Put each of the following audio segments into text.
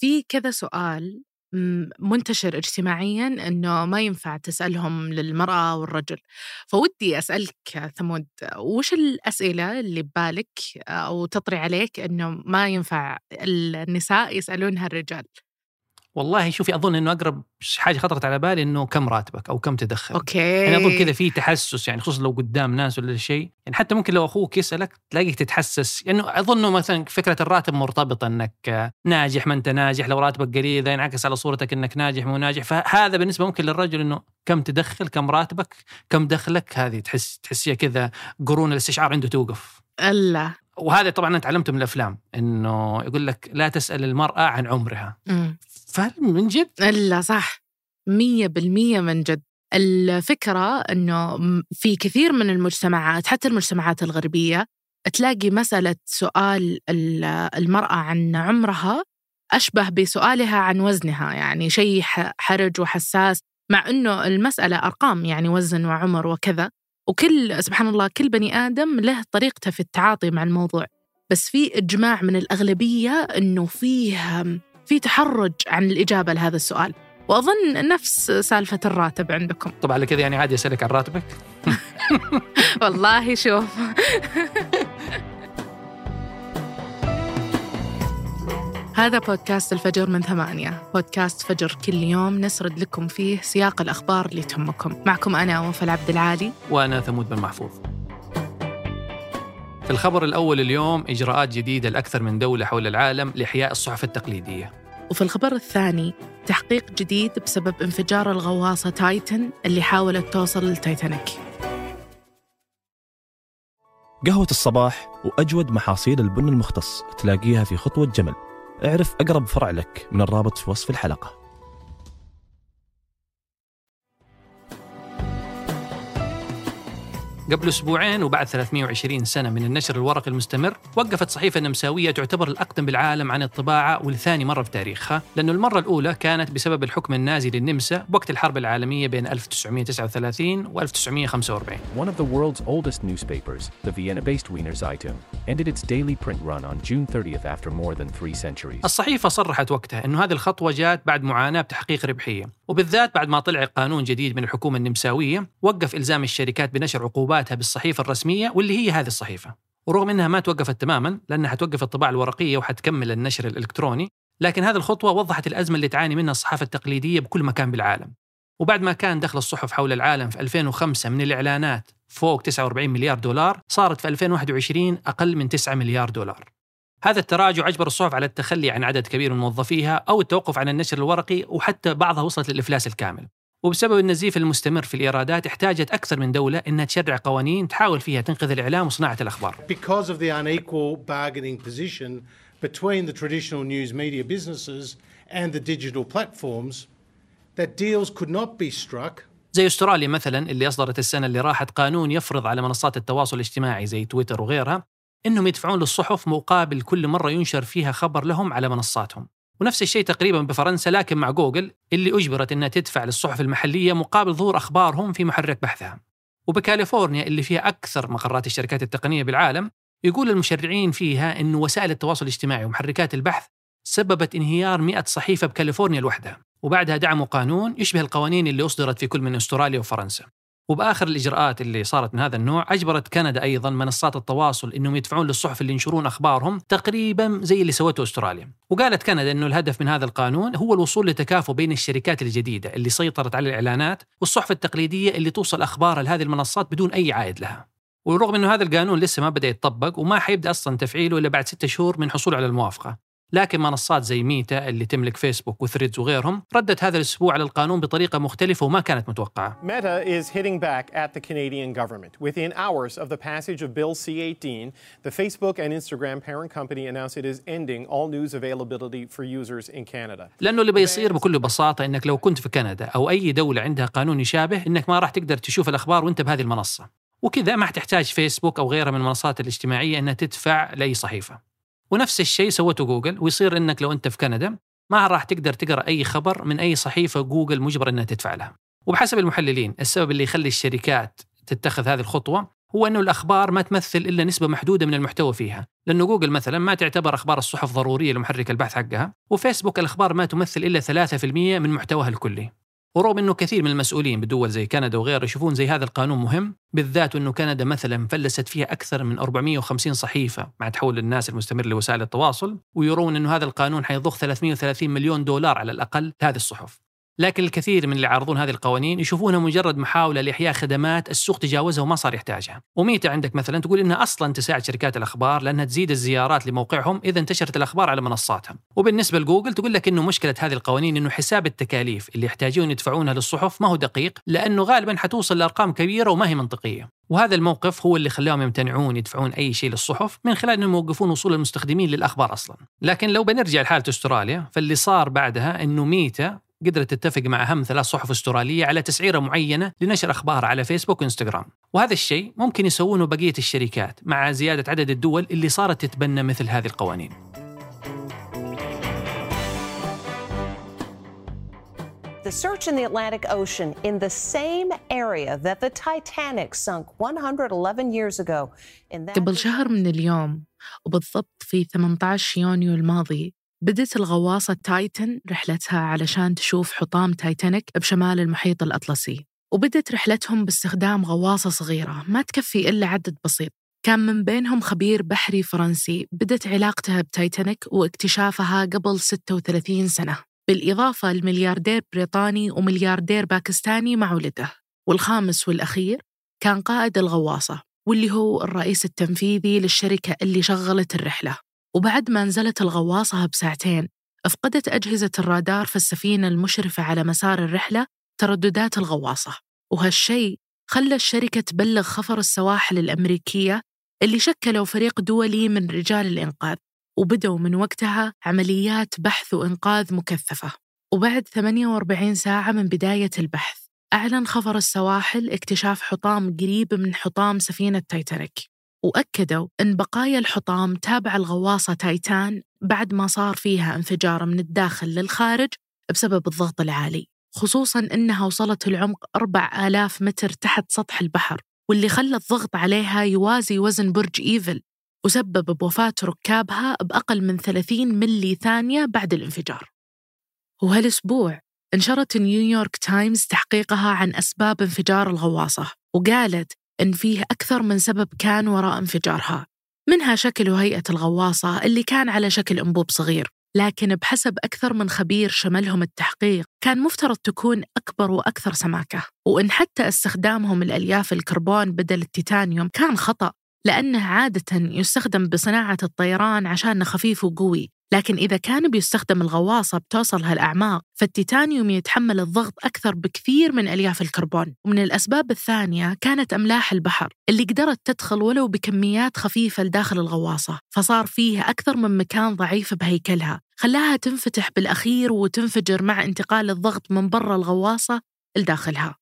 في كذا سؤال منتشر اجتماعيا إنه ما ينفع تسألهم للمرأة والرجل. فودي أسألك ثمود وش الأسئلة اللي ببالك أو تطري عليك إنه ما ينفع النساء يسألونها الرجال؟ والله شوفي أظن إنه أقرب حاجة خطرت على بالي إنه كم راتبك أو كم تدخل. okay. يعني أظن كذا في تحسس يعني خصوصا لو قدام ناس ولا شيء. يعني حتى ممكن لو أخوك يسألك تلاقيك تتحسس. يعني أظن مثلا فكرة الراتب مرتبطة إنك ناجح ما أنت ناجح لو راتبك قليل إذا ينعكس على صورتك إنك ناجح مو ناجح. فهذا بالنسبة ممكن للرجل إنه كم تدخل كم راتبك كم دخلك هذه تحس تحسيها كذا قرون الاستشعار عنده توقف. الله وهذا طبعا أنا تعلمته من الأفلام إنه يقول لك لا تسأل المرأة عن عمرها. فهل من جد؟ لا صح مية بالمية من جد. الفكرة أنه في كثير من المجتمعات حتى المجتمعات الغربية تلاقي مسألة سؤال المرأة عن عمرها أشبه بسؤالها عن وزنها يعني شيء حرج وحساس مع أنه المسألة أرقام يعني وزن وعمر وكذا. وكل سبحان الله كل بني آدم له طريقته في التعاطي مع الموضوع. بس في إجماع من الأغلبية أنه فيه في تحرج عن الإجابة لهذا السؤال. وأظن نفس سالفة الراتب عندكم. طبعا على كذا يعني عادي أسألك عن راتبك. والله شوف. هذا بودكاست الفجر من ثمانية. بودكاست فجر كل يوم نسرد لكم فيه سياق الأخبار اللي تهمكم. معكم أنا وفاء عبد العالي. وأنا ثمود بن محفوظ. في الخبر الأول اليوم إجراءات جديدة لأكثر من دولة حول العالم لإحياء الصحف التقليدية. وفي الخبر الثاني تحقيق جديد بسبب انفجار الغواصة تايتن اللي حاولت توصل للتايتانيك قهوة الصباح وأجود محاصيل البن المختص تلاقيها في خطوة جمل. اعرف أقرب فرع لك من الرابط في وصف الحلقة. قبل أسبوعين وبعد 320 سنة من النشر الورقي المستمر وقفت صحيفة نمساوية تعتبر الأقدم بالعالم عن الطباعة ولثاني مرة في تاريخها لأنه المرة الأولى كانت بسبب الحكم النازي للنمسا وقت الحرب العالمية بين 1939 و 1945 One of the world's oldest newspapers, the Vienna-based Wiener Zeitung, ended its daily print run on June 30th after more than three centuries. الصحيفة صرحت وقتها أنه هذه الخطوة جات بعد معاناة بتحقيق ربحية وبالذات بعد ما طلع قانون جديد من الحكومة النمساوية وقف إلزام الشركات بنشر عقوبات عقوباتها بالصحيفة الرسمية واللي هي هذه الصحيفة. ورغم أنها ما توقفت تماما لأنها حتوقف الطباعة الورقية وحتكمل النشر الإلكتروني لكن هذه الخطوة وضحت الأزمة اللي تعاني منها الصحافة التقليدية بكل مكان بالعالم. وبعد ما كان دخل الصحف حول العالم في 2005 من الإعلانات فوق 49 مليار دولار صارت في 2021 أقل من 9 مليار دولار. هذا التراجع أجبر الصحف على التخلي عن عدد كبير من موظفيها أو التوقف عن النشر الورقي وحتى بعضها وصلت للإفلاس الكامل. وبسبب النزيف المستمر في الإيرادات احتاجت أكثر من دولة أنها تشرع قوانين تحاول فيها تنقذ الإعلام وصناعة الأخبار. Because of the unequal bargaining position between the traditional news media businesses and the digital platforms, that deals could not be struck زي أستراليا مثلا اللي أصدرت السنة اللي راحت قانون يفرض على منصات التواصل الاجتماعي زي تويتر وغيرها إنهم يدفعون للصحف مقابل كل مرة ينشر فيها خبر لهم على منصاتهم. ونفس الشيء تقريبا بفرنسا لكن مع جوجل اللي أجبرت أنها تدفع للصحف المحلية مقابل ظهور أخبارهم في محرك بحثها. وبكاليفورنيا اللي فيها أكثر مقرات الشركات التقنية بالعالم يقول المشرعين فيها أن وسائل التواصل الاجتماعي ومحركات البحث سببت انهيار 100 صحيفة بكاليفورنيا لوحدها وبعدها دعموا قانون يشبه القوانين اللي أصدرت في كل من أستراليا وفرنسا. وبآخر الإجراءات اللي صارت من هذا النوع أجبرت كندا أيضا منصات التواصل إنهم يدفعون للصحف اللي ينشرون أخبارهم تقريبا زي اللي سوته أستراليا. وقالت كندا إنه الهدف من هذا القانون هو الوصول لتكافؤ بين الشركات الجديدة اللي سيطرت على الإعلانات والصحف التقليدية اللي توصل اخبارها لهذه المنصات بدون أي عائد لها. ورغم إنه هذا القانون لسه ما بدأ يتطبق وما حيبدأ أصلا تفعيله إلا بعد ستة شهور من حصوله على الموافقة. لكن منصات زي ميتا اللي تملك فيسبوك وثريدز وغيرهم ردت هذا الأسبوع على القانون بطريقة مختلفة وما كانت متوقعة. Meta is hitting back at the Canadian government. Within hours of the passage of Bill C-18, the Facebook and Instagram parent company announced it is ending all news availability for users in Canada. لأنه اللي بيصير بكل بساطة إنك لو كنت في كندا أو أي دولة عندها قانون يشابه إنك ما راح تقدر تشوف الأخبار وأنت بهذه المنصة. وكذا ما حتحتاج فيسبوك أو غيرها من المنصات الاجتماعية إنها تدفع لأي صحيفة. ونفس الشيء سوته جوجل ويصير إنك لو أنت في كندا ما راح تقدر تقرأ أي خبر من أي صحيفة جوجل مجبر إنها تدفع لها. وبحسب المحللين السبب اللي يخلي الشركات تتخذ هذه الخطوة هو أنه الأخبار ما تمثل إلا نسبة محدودة من المحتوى فيها لأنه جوجل مثلا ما تعتبر أخبار الصحف ضرورية لمحرك البحث حقها وفيسبوك الأخبار ما تمثل إلا 3% من محتواها الكلي ورغم إنه كثير من المسؤولين بدول زي كندا وغيره يشوفون زي هذا القانون مهم بالذات إنه كندا مثلا فلست فيها أكثر من 450 صحيفة مع تحول الناس المستمر لوسائل التواصل ويرون إنه هذا القانون حيضخ 330 مليون دولار على الأقل لهذه الصحف. لكن الكثير من اللي يعارضون هذه القوانين يشوفونها مجرد محاولة لإحياء خدمات السوق تجاوزها وما صار يحتاجها، وميتا عندك مثلا تقول إنها أصلا تساعد شركات الأخبار لأنها تزيد الزيارات لموقعهم إذا انتشرت الأخبار على منصاتها، وبالنسبة لجوجل تقول لك إنه مشكلة هذه القوانين إنه حساب التكاليف اللي يحتاجون يدفعونها للصحف ما هو دقيق لأنه غالبا حتوصل لأرقام كبيرة وما هي منطقية، وهذا الموقف هو اللي خلاهم يمتنعون يدفعون أي شيء للصحف من خلال إنهم يوقفون وصول المستخدمين للأخبار أصلا. لكن لو بنرجع لحالة أستراليا فاللي صار بعدها إنه ميتا قدرت تتفق مع أهم ثلاث صحف أسترالية على تسعيرة معينة لنشر أخبار على فيسبوك وإنستغرام وهذا الشيء ممكن يسوونه بقية الشركات مع زيادة عدد الدول اللي صارت تتبنى مثل هذه القوانين The search in the Atlantic Ocean in the same area that the Titanic sunk 111 years ago. In that قبل شهر من اليوم وبالضبط في 18 يونيو الماضي بدت الغواصة تايتن رحلتها علشان تشوف حطام تايتانيك بشمال المحيط الأطلسي وبدت رحلتهم باستخدام غواصة صغيرة ما تكفي إلا عدد بسيط. كان من بينهم خبير بحري فرنسي بدت علاقتها بتايتانيك واكتشافها قبل 36 سنة. بالإضافة لملياردير بريطاني وملياردير باكستاني مع ولده. والخامس والأخير كان قائد الغواصة واللي هو الرئيس التنفيذي للشركة اللي شغلت الرحلة. وبعد ما نزلت الغواصة بساعتين أفقدت أجهزة الرادار في السفينة المشرفة على مسار الرحلة ترددات الغواصة وهالشيء خلى الشركة تبلغ خفر السواحل الأمريكية اللي شكلوا فريق دولي من رجال الإنقاذ وبدأوا من وقتها عمليات بحث وإنقاذ مكثفة. وبعد 48 ساعة من بداية البحث أعلن خفر السواحل اكتشاف حطام قريب من حطام سفينة تايتانيك. وأكدوا أن بقايا الحطام تابع الغواصة تايتان بعد ما صار فيها انفجار من الداخل للخارج بسبب الضغط العالي خصوصا أنها وصلت العمق 4000 متر تحت سطح البحر واللي خلى الضغط عليها يوازي وزن برج إيفل وسبب بوفاة ركابها بأقل من 30 ملي ثانية بعد الانفجار. وهالأسبوع نشرت نيويورك تايمز تحقيقها عن أسباب انفجار الغواصة وقالت إن فيه أكثر من سبب كان وراء انفجارها منها شكل وهيئة الغواصة اللي كان على شكل أنبوب صغير لكن بحسب أكثر من خبير شملهم التحقيق كان مفترض تكون أكبر وأكثر سماكة. وإن حتى استخدامهم الألياف الكربون بدل التيتانيوم كان خطأ لأنه عادة يستخدم بصناعة الطيران عشان خفيف وقوي. لكن إذا كان بيستخدم الغواصة بتوصل هالأعماق فالتيتانيوم يتحمل الضغط أكثر بكثير من ألياف الكربون. ومن الأسباب الثانية كانت أملاح البحر اللي قدرت تدخل ولو بكميات خفيفة لداخل الغواصة فصار فيها أكثر من مكان ضعيف بهيكلها. خلاها تنفتح بالأخير وتنفجر مع انتقال الضغط من برا الغواصة لداخلها.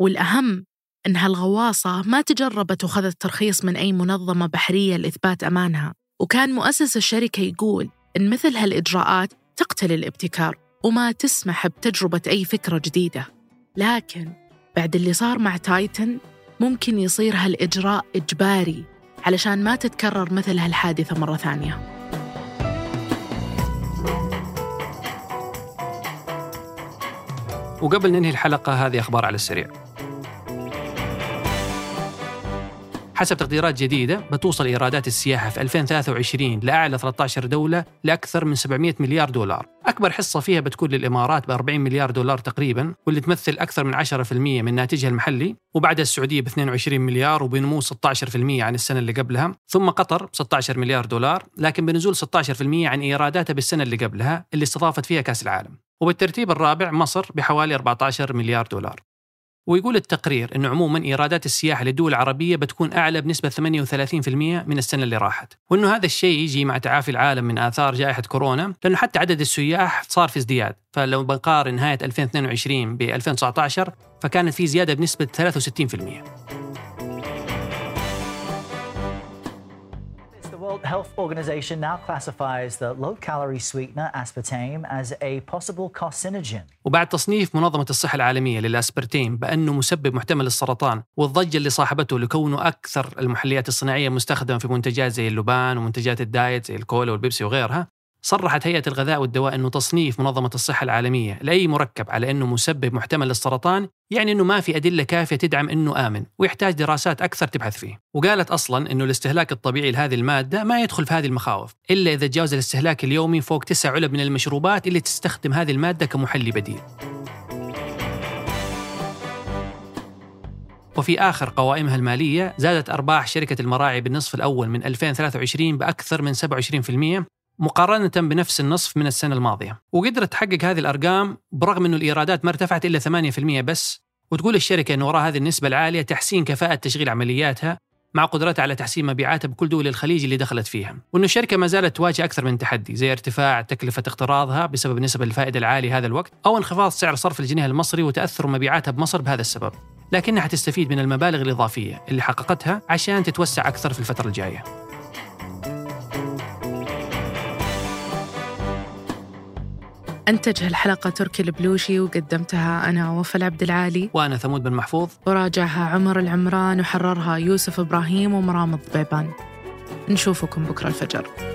والأهم إن هالغواصة ما تجربت وخذت ترخيص من أي منظمة بحرية لإثبات أمانها. وكان مؤسس الشركة يقول إن مثل هالإجراءات تقتل الابتكار وما تسمح بتجربة أي فكرة جديدة. لكن بعد اللي صار مع تايتن ممكن يصير هالإجراء إجباري علشان ما تتكرر مثل هالحادثة مرة ثانية. وقبل ننهي الحلقة هذه أخبار على السريع. حسب تقديرات جديدة بتوصل إيرادات السياحة في 2023 لأعلى 13 دولة لأكثر من 700 مليار دولار. أكبر حصة فيها بتكون للإمارات ب 40 مليار دولار تقريبا واللي تمثل أكثر من 10% من ناتجها المحلي وبعدها السعودية ب 22 مليار وبنمو 16% عن السنة اللي قبلها ثم قطر ب 16 مليار دولار لكن بنزول 16% عن إيراداتها بالسنة اللي قبلها اللي استضافت فيها كأس العالم. وبالترتيب الرابع مصر بحوالي 14 مليار دولار. ويقول التقرير أنه عموما إيرادات السياحة للدول العربية بتكون أعلى بنسبة 38% من السنة اللي راحت. وأنه هذا الشيء يجي مع تعافي العالم من آثار جائحة كورونا لأنه حتى عدد السياح صار في ازدياد. فلو بنقارن نهاية 2022 ب 2019 فكانت في زيادة بنسبة 63% World Health Organization now classifies the low-calorie sweetener aspartame as a possible carcinogen. وبعد تصنيف منظمة الصحة العالمية للأسبارتام بأنه مسبب محتمل للسرطان والضجة اللي صاحبته لكونه أكثر المحليات الصناعية مستخدمة في منتجات زي اللبان ومنتجات الدايت زي الكولا والبيبسي وغيرها صرحت هيئة الغذاء والدواء أنه تصنيف منظمة الصحة العالمية لأي مركب على أنه مسبب محتمل للسرطان يعني أنه ما في أدلة كافية تدعم أنه آمن ويحتاج دراسات أكثر تبحث فيه. وقالت أصلا أنه الاستهلاك الطبيعي لهذه المادة ما يدخل في هذه المخاوف إلا إذا تجاوز الاستهلاك اليومي فوق تسع علب من المشروبات اللي تستخدم هذه المادة كمحلي بديل. وفي آخر قوائمها المالية زادت أرباح شركة المراعي بالنصف الأول من 2023 بأكثر من 27% مقارنة بنفس النصف من السنة الماضية. وقدرت تحقق هذه الأرقام برغم أنه الإيرادات ما ارتفعت إلا 8% بس وتقول الشركة أنه وراء هذه النسبة العالية تحسين كفاءة تشغيل عملياتها مع قدرتها على تحسين مبيعاتها بكل دول الخليج اللي دخلت فيها. وأنه الشركة ما زالت تواجه أكثر من تحدي زي ارتفاع تكلفة اقتراضها بسبب نسب الفائدة العالية هذا الوقت أو انخفاض سعر صرف الجنيه المصري وتأثر مبيعاتها بمصر بهذا السبب. لكنها تستفيد من المبالغ الإضافية اللي حققتها عشان تتوسع أكثر في الفترة الجاية. أنتج هالحلقة تركي البلوشي وقدمتها أنا وفاء عبد العالي. وأنا ثمود بن محفوظ. وراجعها عمر العمران وحررها يوسف إبراهيم ومرام الضبيبان. نشوفكم بكرة الفجر.